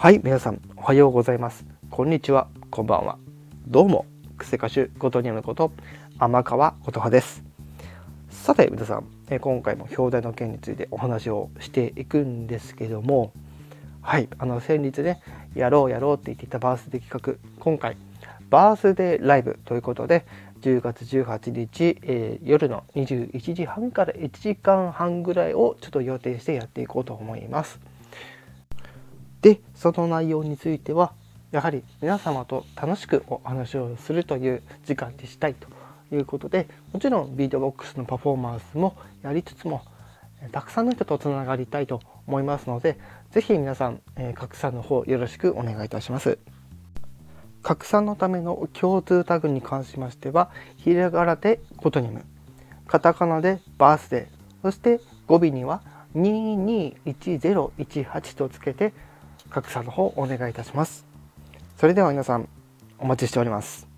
はい皆さんおはようございます。こんにちはこんばんは。どうもクセ歌手ことにゃむこと天川琴葉です。さて皆さん今回も表題の件についてお話をしていくんですけどもはいあの先日ねやろうやろうって言っていたバースデー企画今回バースデーライブということで10月18日、えー、夜の21時半から1時間半ぐらいをちょっと予定してやっていこうと思います。でその内容についてはやはり皆様と楽しくお話をするという時間にしたいということでもちろんビートボックスのパフォーマンスもやりつつもたくさんの人とつながりたいと思いますので是非皆さん、えー、拡散の方よろしくお願いいたします。拡散のための共通タグに関しましてはひらがなでコトニムカタカナでバースデーそして語尾には221018とつけて拡散の方お願いいたします。それでは皆さんお待ちしております。